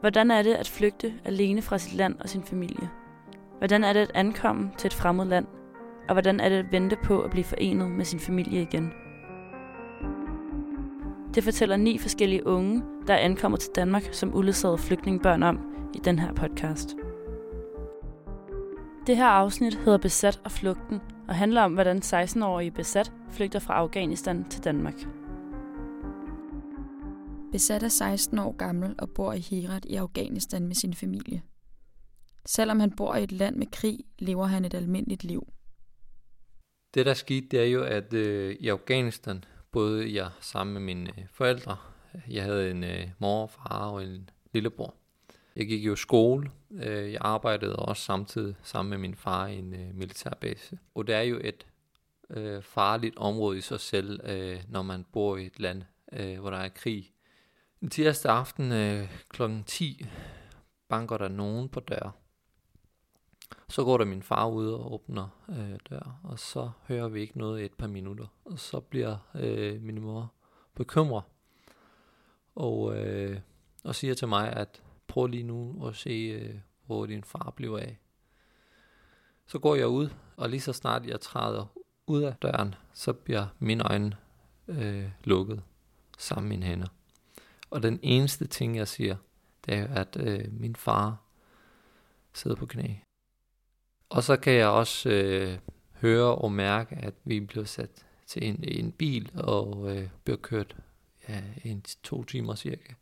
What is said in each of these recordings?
Hvordan er det at flygte alene fra sit land og sin familie? Hvordan er det at ankomme til et fremmed land? Og hvordan er det at vente på at blive forenet med sin familie igen? Det fortæller ni forskellige unge, der er ankommet til Danmark som uledsagede flygtningebørn om i den her podcast. Det her afsnit hedder Besat og flugten og handler om, hvordan 16-årige Besat flygter fra Afghanistan til Danmark. Besat er 16 år gammel og bor i Herat i Afghanistan med sin familie. Selvom han bor i et land med krig, lever han et almindeligt liv. Det der skete, det er jo, at øh, i Afghanistan boede jeg sammen med mine øh, forældre. Jeg havde en øh, mor, far og en lillebror. Jeg gik jo i skole. Øh, jeg arbejdede også samtidig sammen med min far i en øh, militærbase. Og det er jo et øh, farligt område i sig selv, øh, når man bor i et land, øh, hvor der er krig. En tirsdag aften øh, kl. 10 banker der nogen på døren. Så går der min far ud og åbner øh, dør, og så hører vi ikke noget i et par minutter. Og så bliver øh, min mor bekymret, og, øh, og siger til mig, at prøv lige nu at se, øh, hvor din far bliver af. Så går jeg ud, og lige så snart jeg træder ud af døren, så bliver mine øjne øh, lukket sammen med mine hænder. Og den eneste ting, jeg siger, det er, at øh, min far sidder på knæ. Og så kan jeg også øh, høre og mærke, at vi blev sat til en, en bil og øh, bliver kørt ja, en to timer cirka.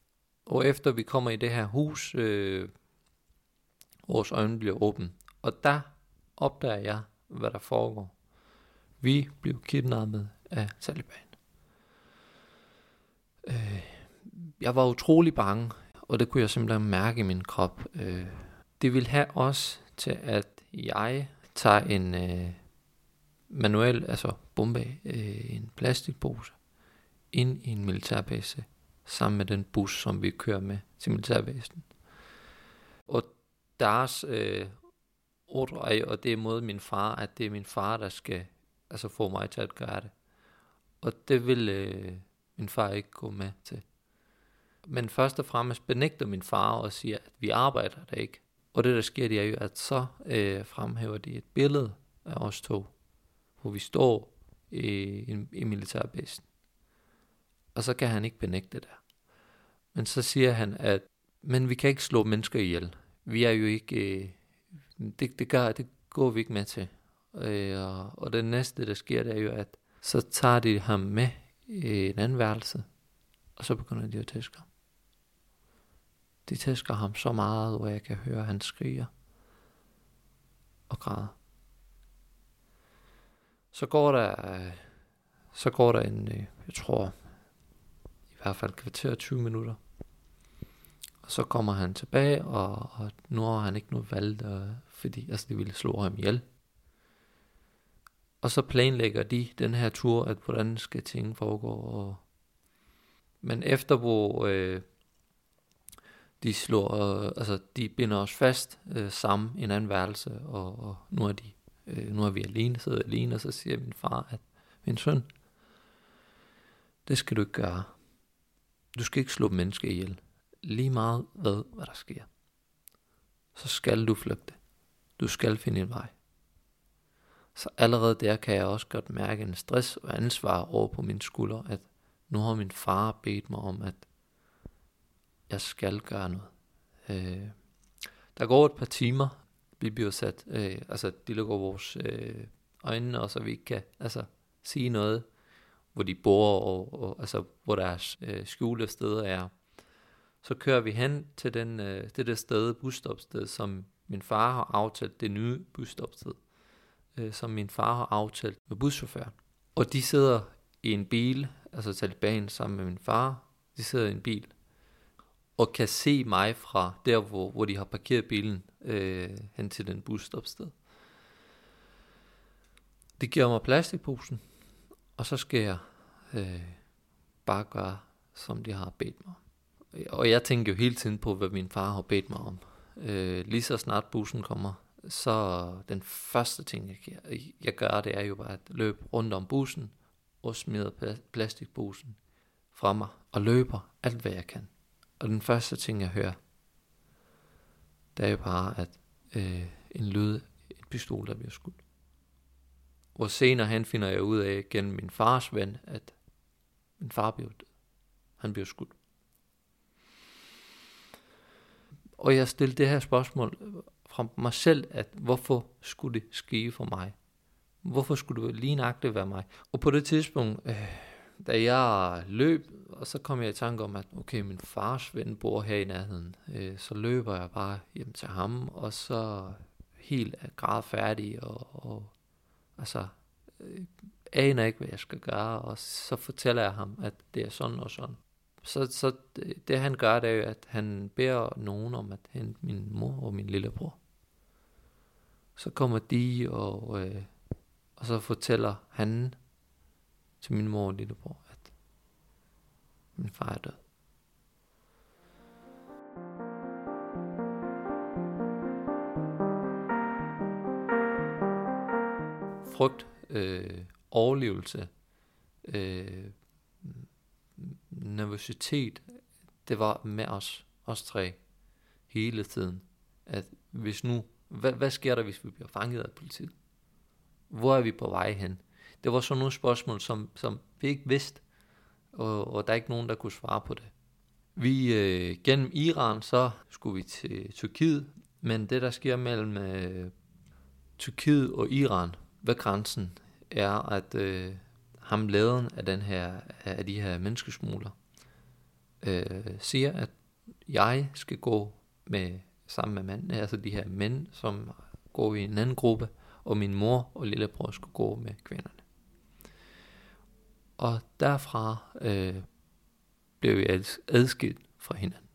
Og efter vi kommer i det her hus, øh, vores øjne bliver åbne. Og der opdager jeg, hvad der foregår. Vi blev kidnappet af Taliban. Øh, jeg var utrolig bange, og det kunne jeg simpelthen mærke i min krop. Øh, det vil have os til, at jeg tager en øh, manuel, altså bombe, øh, en plastikpose, ind i en militærbase, sammen med den bus, som vi kører med til militærbasen. Og deres øh, ordre er, og det er mod min far, at det er min far, der skal altså få mig til at gøre det. Og det vil øh, min far ikke gå med til. Men først og fremmest benægter min far og siger, at vi arbejder der ikke. Og det der sker, det er jo, at så øh, fremhæver de et billede af os to, hvor vi står i, i, i militærbæsen. Og så kan han ikke benægte det. Men så siger han, at men vi kan ikke slå mennesker ihjel. Vi er jo ikke, øh, det, det, gør, det går vi ikke med til. Øh, og, og det næste, der sker, det er jo, at så tager de ham med i en anden værelse, og så begynder de at tæske ham. De tæsker ham så meget, hvor jeg kan høre, at han skriger og græder. Så går der, så går der en, øh, jeg tror, i hvert fald kvarter 20 minutter. Og så kommer han tilbage, og, og nu har han ikke noget valgt, og, fordi altså, de ville slå ham ihjel. Og så planlægger de den her tur, at hvordan skal ting foregå. Og, men efter hvor øh, de slår, øh, altså de binder os fast øh, sammen i en anden værelse, og, og nu er de, øh, nu er vi alene, sidder alene, og så siger min far, at min søn, det skal du ikke gøre. Du skal ikke slå mennesker ihjel. Lige meget hvad, hvad der sker. Så skal du flygte. Du skal finde en vej. Så allerede der kan jeg også godt mærke en stress og ansvar over på mine skuldre, at nu har min far bedt mig om, at jeg skal gøre noget. Øh, der går et par timer, vi bliver sat, øh, altså de lukker vores øh, øjne, og så vi ikke kan altså, sige noget, hvor de bor, og, og altså, hvor deres øh, skjulte steder er. Så kører vi hen til den, øh, det der sted, busstopsted, som min far har aftalt, det nye busstopsted, øh, som min far har aftalt med buschaufføren. Og de sidder i en bil, altså Taliban sammen med min far, de sidder i en bil, og kan se mig fra der, hvor, hvor de har parkeret bilen øh, hen til den busstopsted. Det giver mig plastikposen, og så skal jeg øh, bare gøre, som de har bedt mig. Og jeg tænker jo hele tiden på, hvad min far har bedt mig om. Øh, lige så snart bussen kommer, så den første ting, jeg, jeg gør, det er jo bare at løbe rundt om bussen og smide plastikposen fra mig og løber alt, hvad jeg kan. Og den første ting, jeg hører, det er jo bare, at øh, en lyd, et pistol, der bliver skudt. Hvor senere han finder jeg ud af gennem min fars ven, at min far blev død. Han blev skudt. Og jeg stillede det her spørgsmål fra mig selv, at hvorfor skulle det ske for mig? Hvorfor skulle det lige nøjagtigt være mig? Og på det tidspunkt, øh, da jeg løb, og så kom jeg i tanke om, at okay, min fars ven bor her i nærheden, øh, så løber jeg bare hjem til ham, og så helt er grad færdig, og, og altså, øh, aner ikke, hvad jeg skal gøre, og så fortæller jeg ham, at det er sådan og sådan. Så, så det, det han gør, det er jo, at han beder nogen om at hente min mor og min lillebror. Så kommer de, og, øh, og så fortæller han til min mor og lillebror, at min far er død. Frygt, øh, overlevelse, øh, nervøsitet, det var med os, os tre, hele tiden. At hvis nu, hvad, hvad sker der, hvis vi bliver fanget af politiet? Hvor er vi på vej hen? Det var sådan nogle spørgsmål, som, som vi ikke vidste, og, og der er ikke nogen, der kunne svare på det. Vi øh, gennem Iran, så skulle vi til Tyrkiet, men det der sker mellem øh, Tyrkiet og Iran ved grænsen, er, at øh, ham lederen af, den her, af de her menneskesmugler, øh, siger, at jeg skal gå med sammen med mændene, altså de her mænd, som går i en anden gruppe, og min mor og lillebror skulle gå med kvinderne. Og derfra øh, blev jeg adskilt fra hinanden.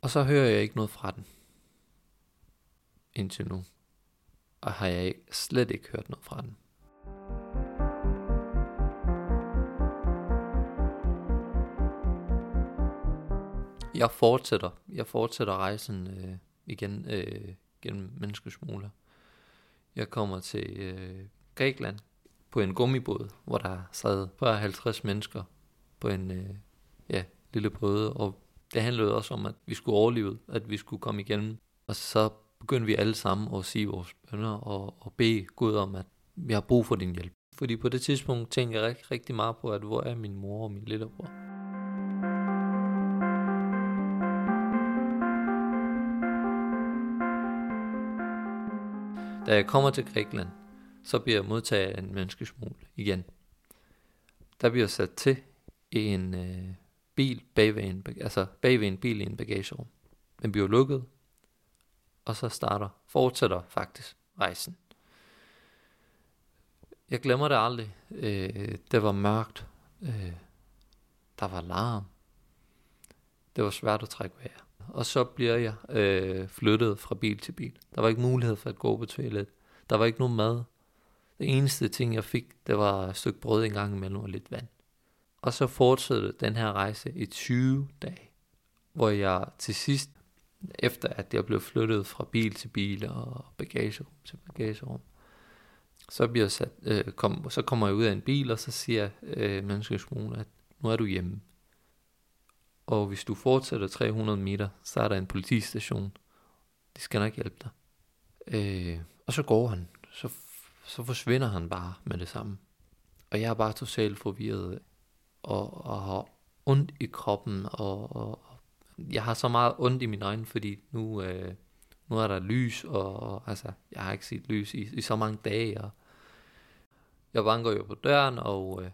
Og så hører jeg ikke noget fra den. Indtil nu. Og har jeg slet ikke hørt noget fra den. Jeg fortsætter. Jeg fortsætter rejsen øh, igen øh, gennem menneskesmugler. Jeg kommer til øh, Grækenland på en gummibåd, hvor der sad 50 mennesker på en øh, ja, lille båd, og det handlede også om, at vi skulle overleve, at vi skulle komme igennem. Og så begyndte vi alle sammen at sige vores bønder og, og bede Gud om, at vi har brug for din hjælp. Fordi på det tidspunkt tænkte jeg rigtig, rigtig meget på, at hvor er min mor og min lillebror. Da jeg kommer til Grækenland, så bliver jeg modtaget af en menneskesmugl igen. Der bliver sat til i en øh, bil bagved en, altså bagved en bil i en bagagerum. Den bliver lukket, og så starter, fortsætter faktisk rejsen. Jeg glemmer det aldrig. Øh, det var mørkt. Øh, der var larm. Det var svært at trække vejr. Og så bliver jeg øh, flyttet fra bil til bil. Der var ikke mulighed for at gå på toilet. Der var ikke nogen mad. Det eneste ting, jeg fik, det var et stykke brød en gang imellem og lidt vand. Og så fortsatte den her rejse i 20 dage, hvor jeg til sidst, efter at jeg blev flyttet fra bil til bil og bagagerum til bagagerum, så, bliver sat, øh, kom, så kommer jeg ud af en bil, og så siger øh, menneskesmugler, at nu er du hjemme. Og hvis du fortsætter 300 meter, så er der en politistation. De skal nok hjælpe dig. Øh, og så går han. Så så forsvinder han bare med det samme. Og jeg er bare totalt forvirret, og, og har ondt i kroppen, og, og, og jeg har så meget ondt i mine øjne, fordi nu, øh, nu er der lys, og, og altså, jeg har ikke set lys i, i så mange dage, og jeg banker jo på døren, og øh,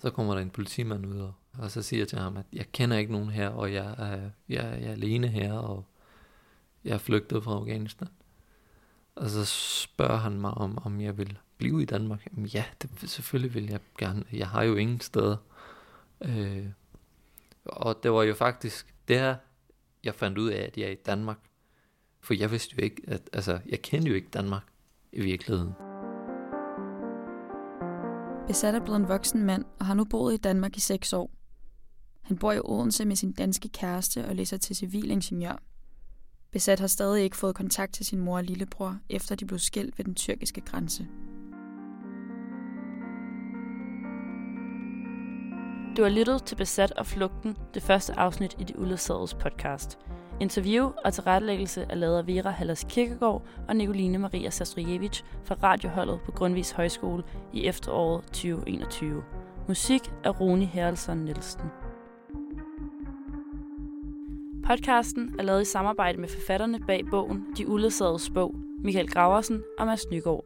så kommer der en politimand ud, og, og så siger jeg til ham, at jeg kender ikke nogen her, og jeg er, jeg, jeg er alene her, og jeg er flygtet fra Afghanistan. Og så spørger han mig, om, om jeg vil blive i Danmark. Jamen, ja, det, selvfølgelig vil jeg gerne. Jeg har jo ingen steder. Øh, og det var jo faktisk der, jeg fandt ud af, at jeg er i Danmark. For jeg vidste jo ikke, at, altså, jeg kendte jo ikke Danmark i virkeligheden. Besat er blevet en voksen mand og har nu boet i Danmark i seks år. Han bor i Odense med sin danske kæreste og læser til civilingeniør. Besat har stadig ikke fået kontakt til sin mor og lillebror, efter de blev skilt ved den tyrkiske grænse. Du har lyttet til Besat og Flugten, det første afsnit i de uledsagedes podcast. Interview og tilrettelæggelse er lavet af Vera Hallers Kirkegaard og Nicoline Maria Sastrojevich fra radioholdet på Grundvis Højskole i efteråret 2021. Musik af Roni Herlson Nielsen. Podcasten er lavet i samarbejde med forfatterne bag bogen De Uledsagedes bog, Michael Graversen og Mads Nygaard.